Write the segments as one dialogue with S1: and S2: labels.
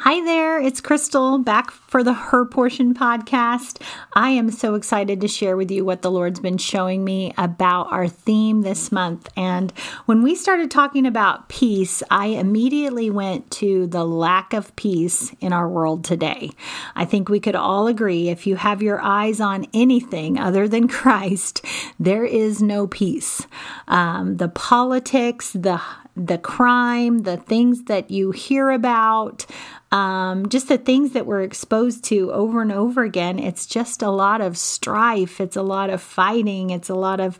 S1: Hi there, it's Crystal back for the Her Portion podcast. I am so excited to share with you what the Lord's been showing me about our theme this month. And when we started talking about peace, I immediately went to the lack of peace in our world today. I think we could all agree if you have your eyes on anything other than Christ, there is no peace. Um, the politics, the the crime, the things that you hear about, um, just the things that we're exposed to over and over again. It's just a lot of strife, it's a lot of fighting, it's a lot of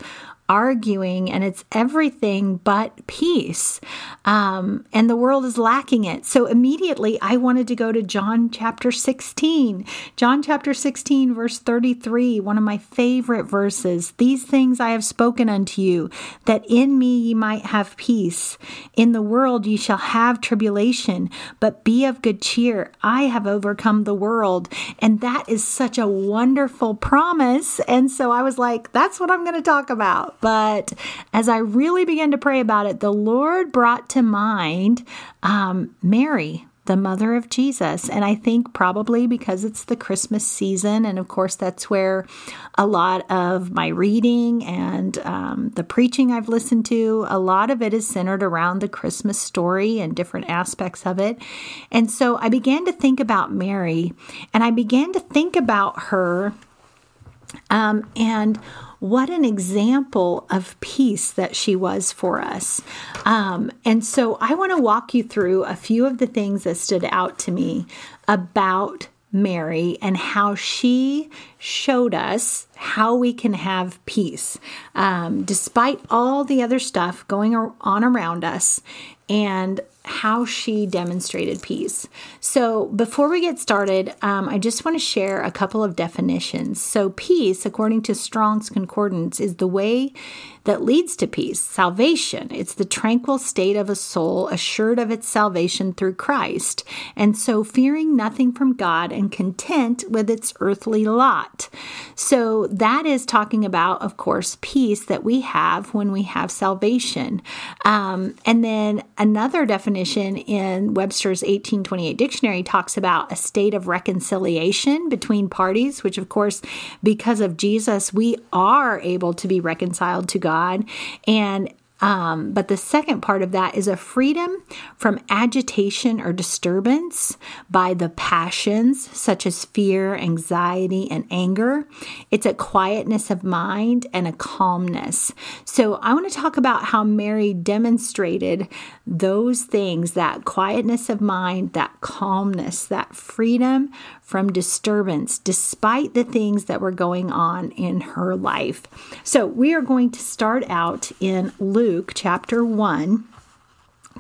S1: arguing and it's everything but peace. Um, and the world is lacking it. So immediately I wanted to go to John chapter 16. John chapter 16, verse 33, one of my favorite verses. These things I have spoken unto you, that in me ye might have peace. In the world ye shall have tribulation, but be of good cheer. I have overcome the world. And that is such a wonderful promise. And so I was like, that's what I'm going to talk about. But as I really began to pray about it, the Lord brought to mind um, Mary, the mother of Jesus. And I think probably because it's the Christmas season, and of course, that's where a lot of my reading and um, the preaching I've listened to, a lot of it is centered around the Christmas story and different aspects of it. And so I began to think about Mary, and I began to think about her. Um, and what an example of peace that she was for us. Um, and so I want to walk you through a few of the things that stood out to me about Mary and how she showed us how we can have peace um, despite all the other stuff going on around us and how she demonstrated peace. So, before we get started, um, I just want to share a couple of definitions. So, peace, according to Strong's Concordance, is the way that leads to peace, salvation. It's the tranquil state of a soul assured of its salvation through Christ, and so fearing nothing from God and content with its earthly lot. So, that is talking about, of course, peace that we have when we have salvation. Um, and then another definition in Webster's 1828 dictionary talks about a state of reconciliation between parties, which, of course, because of Jesus, we are able to be reconciled to God. And um, but the second part of that is a freedom from agitation or disturbance by the passions such as fear, anxiety, and anger. It's a quietness of mind and a calmness. So I want to talk about how Mary demonstrated those things that quietness of mind, that calmness, that freedom from disturbance, despite the things that were going on in her life. So we are going to start out in Luke chapter 1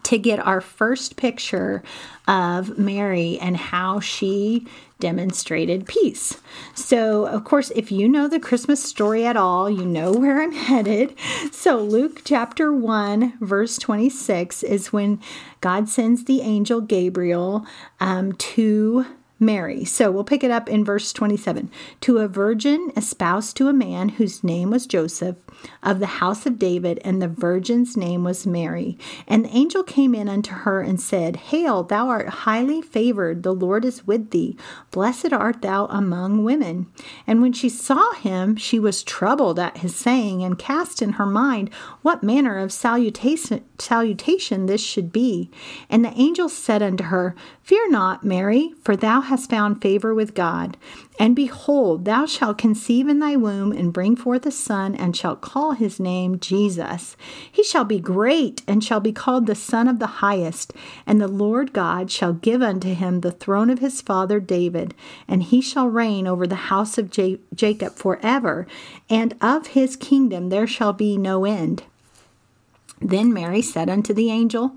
S1: to get our first picture of Mary and how she demonstrated peace. So, of course, if you know the Christmas story at all, you know where I'm headed. So, Luke chapter 1, verse 26 is when God sends the angel Gabriel um, to Mary. So we'll pick it up in verse 27. To a virgin espoused to a man whose name was Joseph of the house of David, and the virgin's name was Mary. And the angel came in unto her and said, Hail, thou art highly favored, the Lord is with thee. Blessed art thou among women. And when she saw him, she was troubled at his saying, and cast in her mind what manner of salutation, salutation this should be. And the angel said unto her, Fear not, Mary, for thou hast found favor with God. And behold, thou shalt conceive in thy womb and bring forth a son, and shalt call his name Jesus. He shall be great, and shall be called the Son of the Highest. And the Lord God shall give unto him the throne of his father David, and he shall reign over the house of J- Jacob forever, and of his kingdom there shall be no end. Then Mary said unto the angel,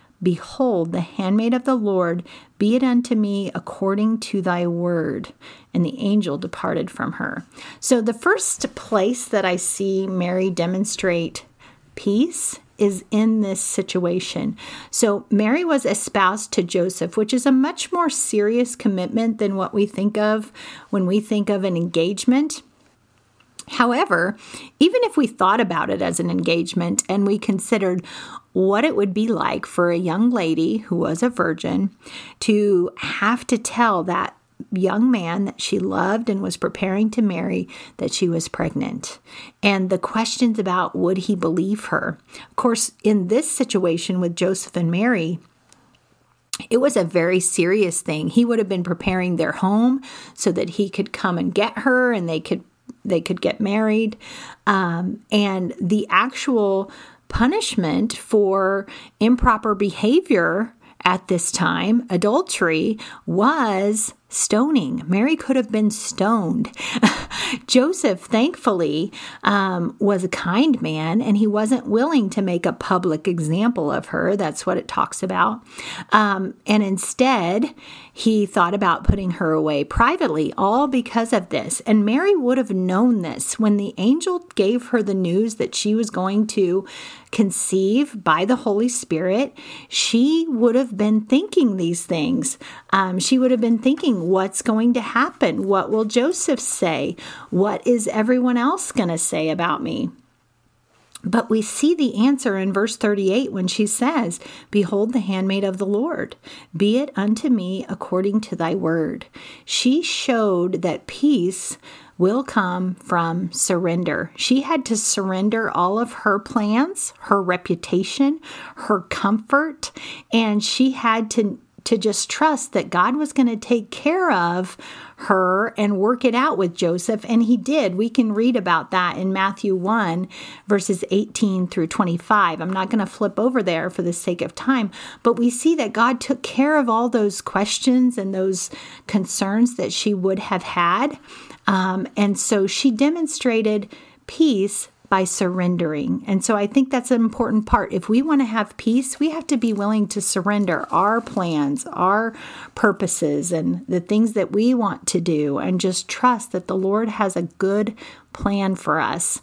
S1: Behold, the handmaid of the Lord, be it unto me according to thy word. And the angel departed from her. So, the first place that I see Mary demonstrate peace is in this situation. So, Mary was espoused to Joseph, which is a much more serious commitment than what we think of when we think of an engagement. However, even if we thought about it as an engagement and we considered what it would be like for a young lady who was a virgin to have to tell that young man that she loved and was preparing to marry that she was pregnant. And the questions about would he believe her. Of course, in this situation with Joseph and Mary, it was a very serious thing. He would have been preparing their home so that he could come and get her and they could they could get married. Um, and the actual punishment for improper behavior at this time, adultery, was stoning. Mary could have been stoned. Joseph, thankfully, um, was a kind man and he wasn't willing to make a public example of her. That's what it talks about. Um, and instead, he thought about putting her away privately, all because of this. And Mary would have known this when the angel gave her the news that she was going to conceive by the Holy Spirit. She would have been thinking these things. Um, she would have been thinking, what's going to happen? What will Joseph say? What is everyone else going to say about me? But we see the answer in verse 38 when she says, Behold, the handmaid of the Lord, be it unto me according to thy word. She showed that peace will come from surrender. She had to surrender all of her plans, her reputation, her comfort, and she had to to just trust that God was going to take care of her and work it out with Joseph. And he did. We can read about that in Matthew 1, verses 18 through 25. I'm not going to flip over there for the sake of time, but we see that God took care of all those questions and those concerns that she would have had. Um, and so she demonstrated peace by surrendering. And so I think that's an important part. If we want to have peace, we have to be willing to surrender our plans, our purposes, and the things that we want to do, and just trust that the Lord has a good plan for us.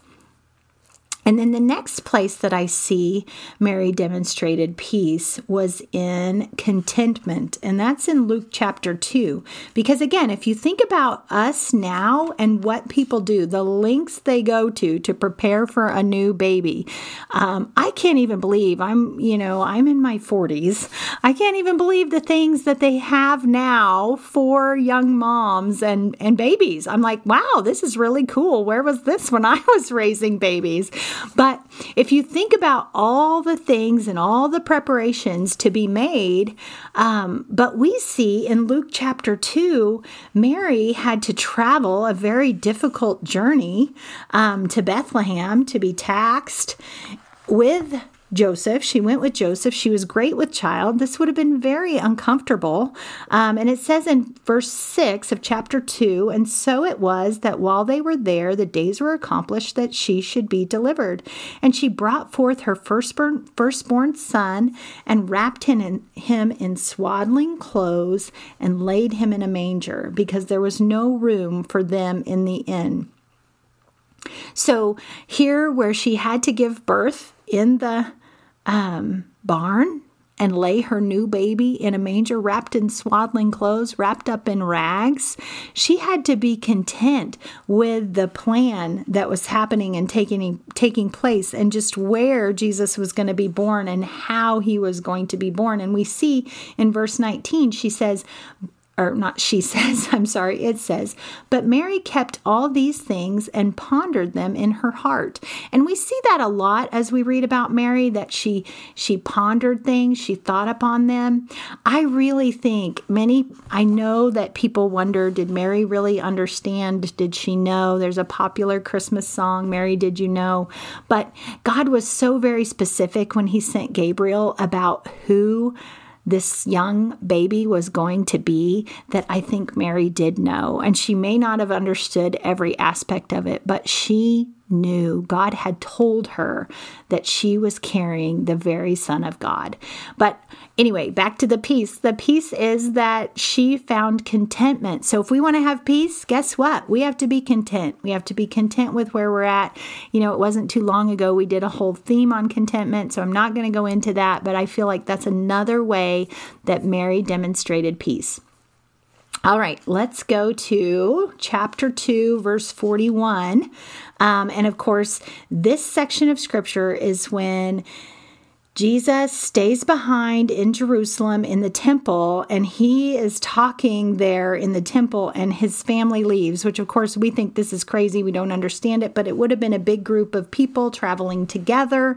S1: And then the next place that I see Mary demonstrated peace was in contentment. And that's in Luke chapter 2. Because again, if you think about us now and what people do, the lengths they go to to prepare for a new baby, um, I can't even believe I'm, you know, I'm in my 40s. I can't even believe the things that they have now for young moms and, and babies. I'm like, wow, this is really cool. Where was this when I was raising babies? But if you think about all the things and all the preparations to be made, um, but we see in Luke chapter 2, Mary had to travel a very difficult journey um, to Bethlehem to be taxed with Joseph. She went with Joseph. She was great with child. This would have been very uncomfortable. Um, and it says in verse 6 of chapter 2 And so it was that while they were there, the days were accomplished that she should be delivered. And she brought forth her firstborn, firstborn son and wrapped him in, him in swaddling clothes and laid him in a manger because there was no room for them in the inn. So, here where she had to give birth in the um, barn and lay her new baby in a manger wrapped in swaddling clothes, wrapped up in rags. She had to be content with the plan that was happening and taking taking place and just where Jesus was going to be born and how he was going to be born. And we see in verse 19 she says or not she says, I'm sorry, it says, but Mary kept all these things and pondered them in her heart. And we see that a lot as we read about Mary that she she pondered things, she thought upon them. I really think many I know that people wonder did Mary really understand? Did she know? There's a popular Christmas song, Mary did you know? But God was so very specific when he sent Gabriel about who this young baby was going to be that I think Mary did know. And she may not have understood every aspect of it, but she knew God had told her that she was carrying the very Son of God. But anyway, back to the peace. The peace is that she found contentment. So if we want to have peace, guess what? We have to be content. We have to be content with where we're at. You know, it wasn't too long ago we did a whole theme on contentment, so I'm not going to go into that, but I feel like that's another way that Mary demonstrated peace. All right, let's go to chapter 2, verse 41. Um, and of course, this section of scripture is when Jesus stays behind in Jerusalem in the temple, and he is talking there in the temple, and his family leaves, which, of course, we think this is crazy. We don't understand it, but it would have been a big group of people traveling together.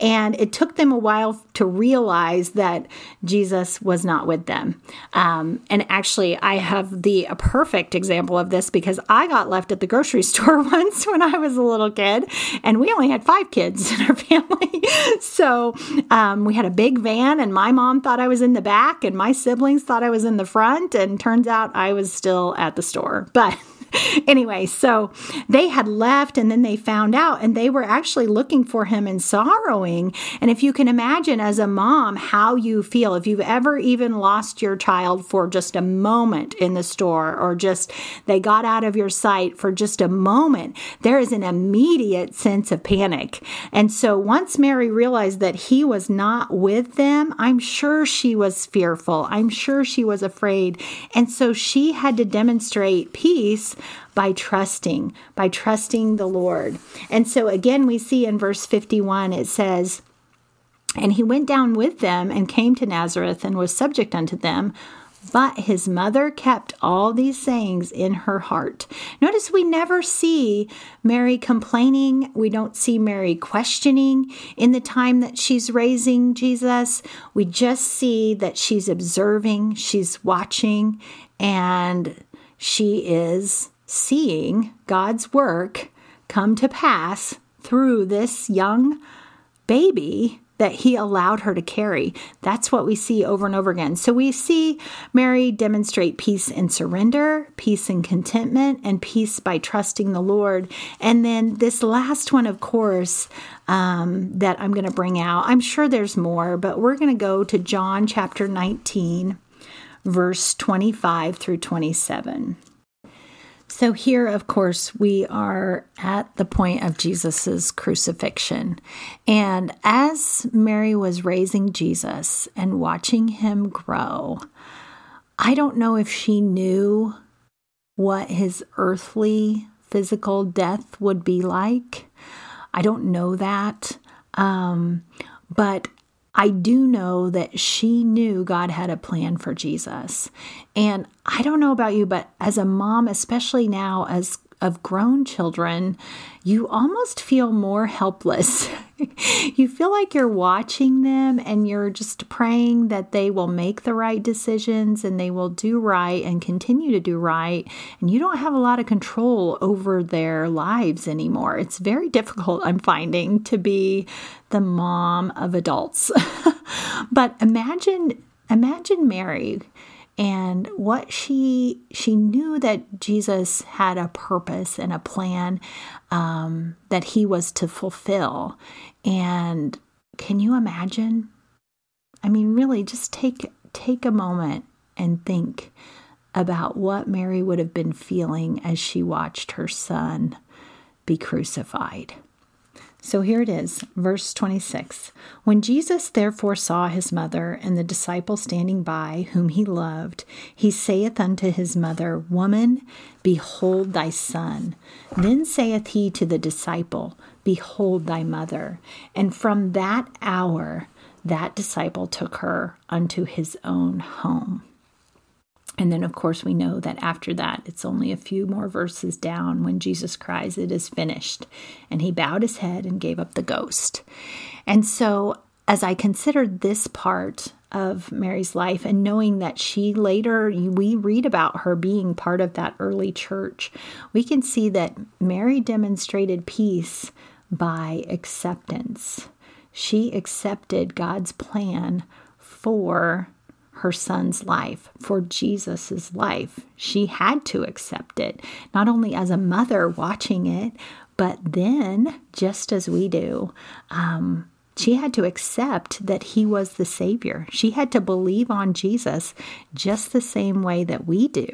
S1: And it took them a while to realize that Jesus was not with them. Um, and actually, I have the a perfect example of this because I got left at the grocery store once when I was a little kid, and we only had five kids in our family. so, um, we had a big van, and my mom thought I was in the back, and my siblings thought I was in the front, and turns out I was still at the store. But anyway, so they had left and then they found out and they were actually looking for him and sorrowing. And if you can imagine as a mom how you feel, if you've ever even lost your child for just a moment in the store or just they got out of your sight for just a moment, there is an immediate sense of panic. And so once Mary realized that he was not with them, I'm sure she was fearful. I'm sure she was afraid. And so she had to demonstrate peace by trusting, by trusting the Lord. And so again, we see in verse 51, it says, And he went down with them and came to Nazareth and was subject unto them. But his mother kept all these sayings in her heart. Notice we never see Mary complaining. We don't see Mary questioning in the time that she's raising Jesus. We just see that she's observing, she's watching, and she is seeing God's work come to pass through this young baby that he allowed her to carry. That's what we see over and over again. So we see Mary demonstrate peace and surrender, peace and contentment, and peace by trusting the Lord. And then this last one, of course, um, that I'm going to bring out, I'm sure there's more, but we're going to go to John chapter 19 verse 25 through 27. So, here, of course, we are at the point of Jesus's crucifixion. And as Mary was raising Jesus and watching him grow, I don't know if she knew what his earthly physical death would be like. I don't know that. Um, but I do know that she knew God had a plan for Jesus. And I don't know about you, but as a mom, especially now as of grown children, you almost feel more helpless. you feel like you're watching them and you're just praying that they will make the right decisions and they will do right and continue to do right. And you don't have a lot of control over their lives anymore. It's very difficult, I'm finding, to be the mom of adults. but imagine imagine Mary and what she she knew that Jesus had a purpose and a plan um, that he was to fulfill. And can you imagine? I mean, really, just take take a moment and think about what Mary would have been feeling as she watched her son be crucified. So here it is, verse 26. When Jesus therefore saw his mother and the disciple standing by, whom he loved, he saith unto his mother, Woman, behold thy son. Then saith he to the disciple, Behold thy mother. And from that hour, that disciple took her unto his own home. And then, of course, we know that after that, it's only a few more verses down when Jesus cries, It is finished. And he bowed his head and gave up the ghost. And so, as I considered this part of Mary's life and knowing that she later, we read about her being part of that early church, we can see that Mary demonstrated peace by acceptance. She accepted God's plan for her son's life, for Jesus's life. She had to accept it, not only as a mother watching it, but then, just as we do, um, she had to accept that he was the Savior. She had to believe on Jesus just the same way that we do.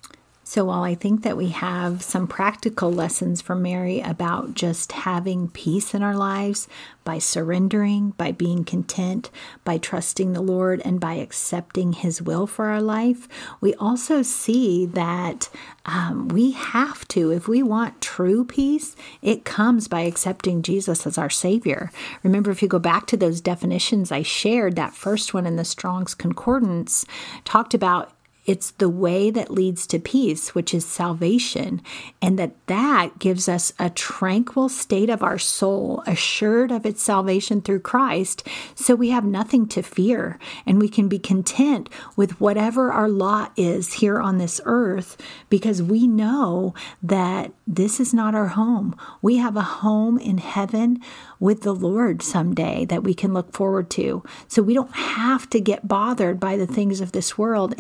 S1: So, while I think that we have some practical lessons from Mary about just having peace in our lives by surrendering, by being content, by trusting the Lord, and by accepting His will for our life, we also see that um, we have to, if we want true peace, it comes by accepting Jesus as our Savior. Remember, if you go back to those definitions I shared, that first one in the Strong's Concordance talked about it's the way that leads to peace, which is salvation, and that that gives us a tranquil state of our soul, assured of its salvation through Christ, so we have nothing to fear and we can be content with whatever our lot is here on this earth because we know that this is not our home. We have a home in heaven with the Lord someday that we can look forward to. So we don't have to get bothered by the things of this world.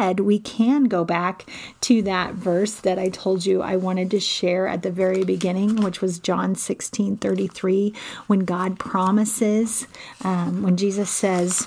S1: Instead, we can go back to that verse that I told you I wanted to share at the very beginning, which was John 16 33, when God promises, um, when Jesus says,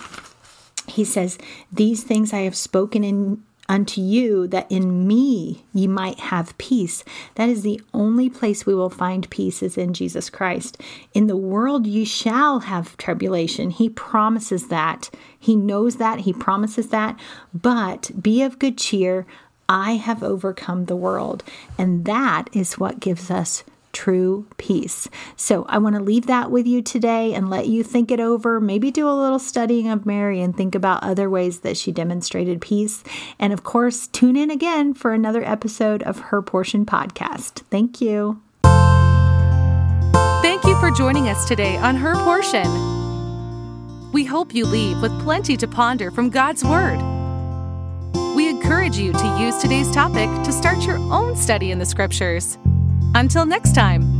S1: He says, These things I have spoken in unto you that in me ye might have peace. That is the only place we will find peace is in Jesus Christ. In the world ye shall have tribulation. He promises that. He knows that. He promises that. But be of good cheer. I have overcome the world. And that is what gives us true peace. So I want to leave that with you today and let you think it over. Maybe do a little studying of Mary and think about other ways that she demonstrated peace. And of course, tune in again for another episode of Her Portion podcast. Thank you.
S2: Thank you for joining us today on Her Portion. We hope you leave with plenty to ponder from God's Word. We encourage you to use today's topic to start your own study in the Scriptures. Until next time.